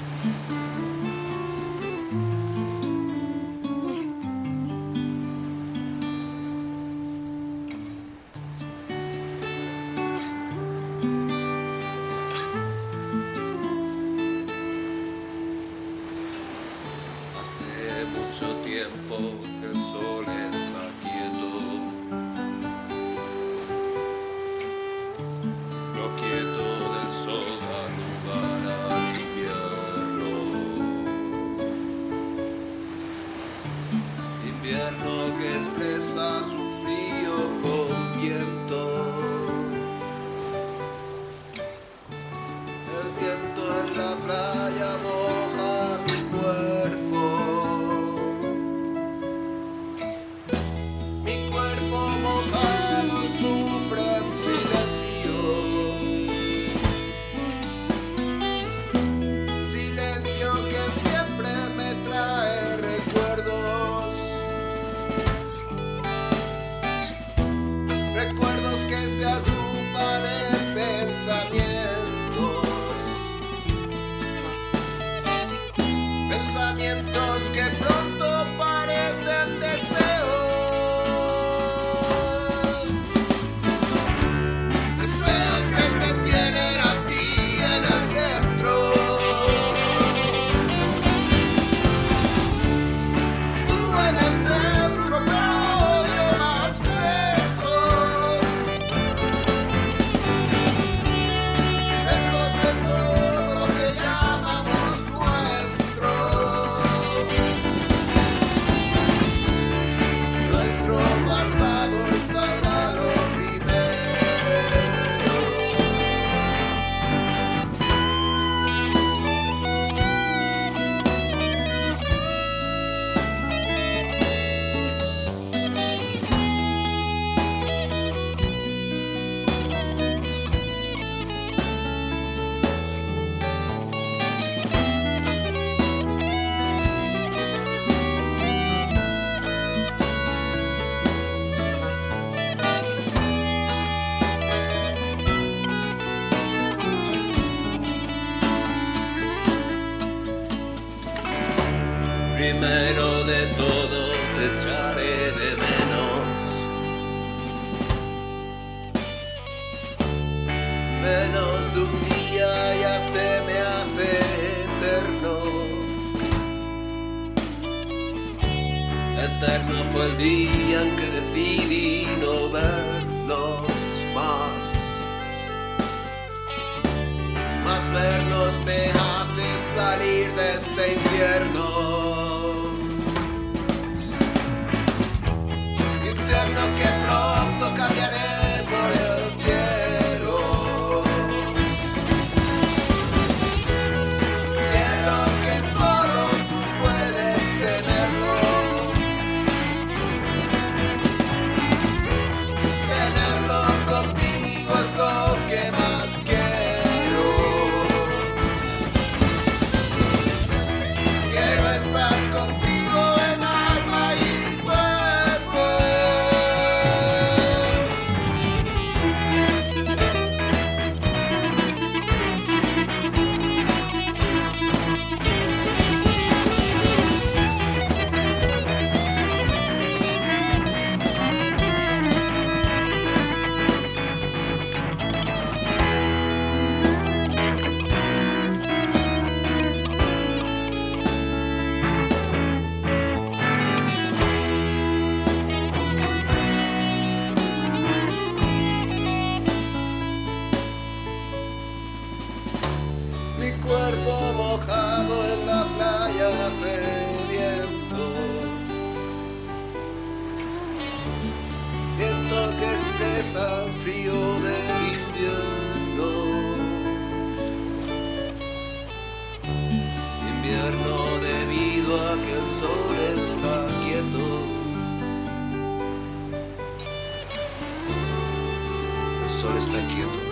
Hace mucho tiempo que el sol está expresa when I primero de todo te echaré de menos. Menos de un día ya se me hace eterno. Eterno fue el día en que decidí no vernos más. Más vernos me hace salir de este infierno. estar quieto.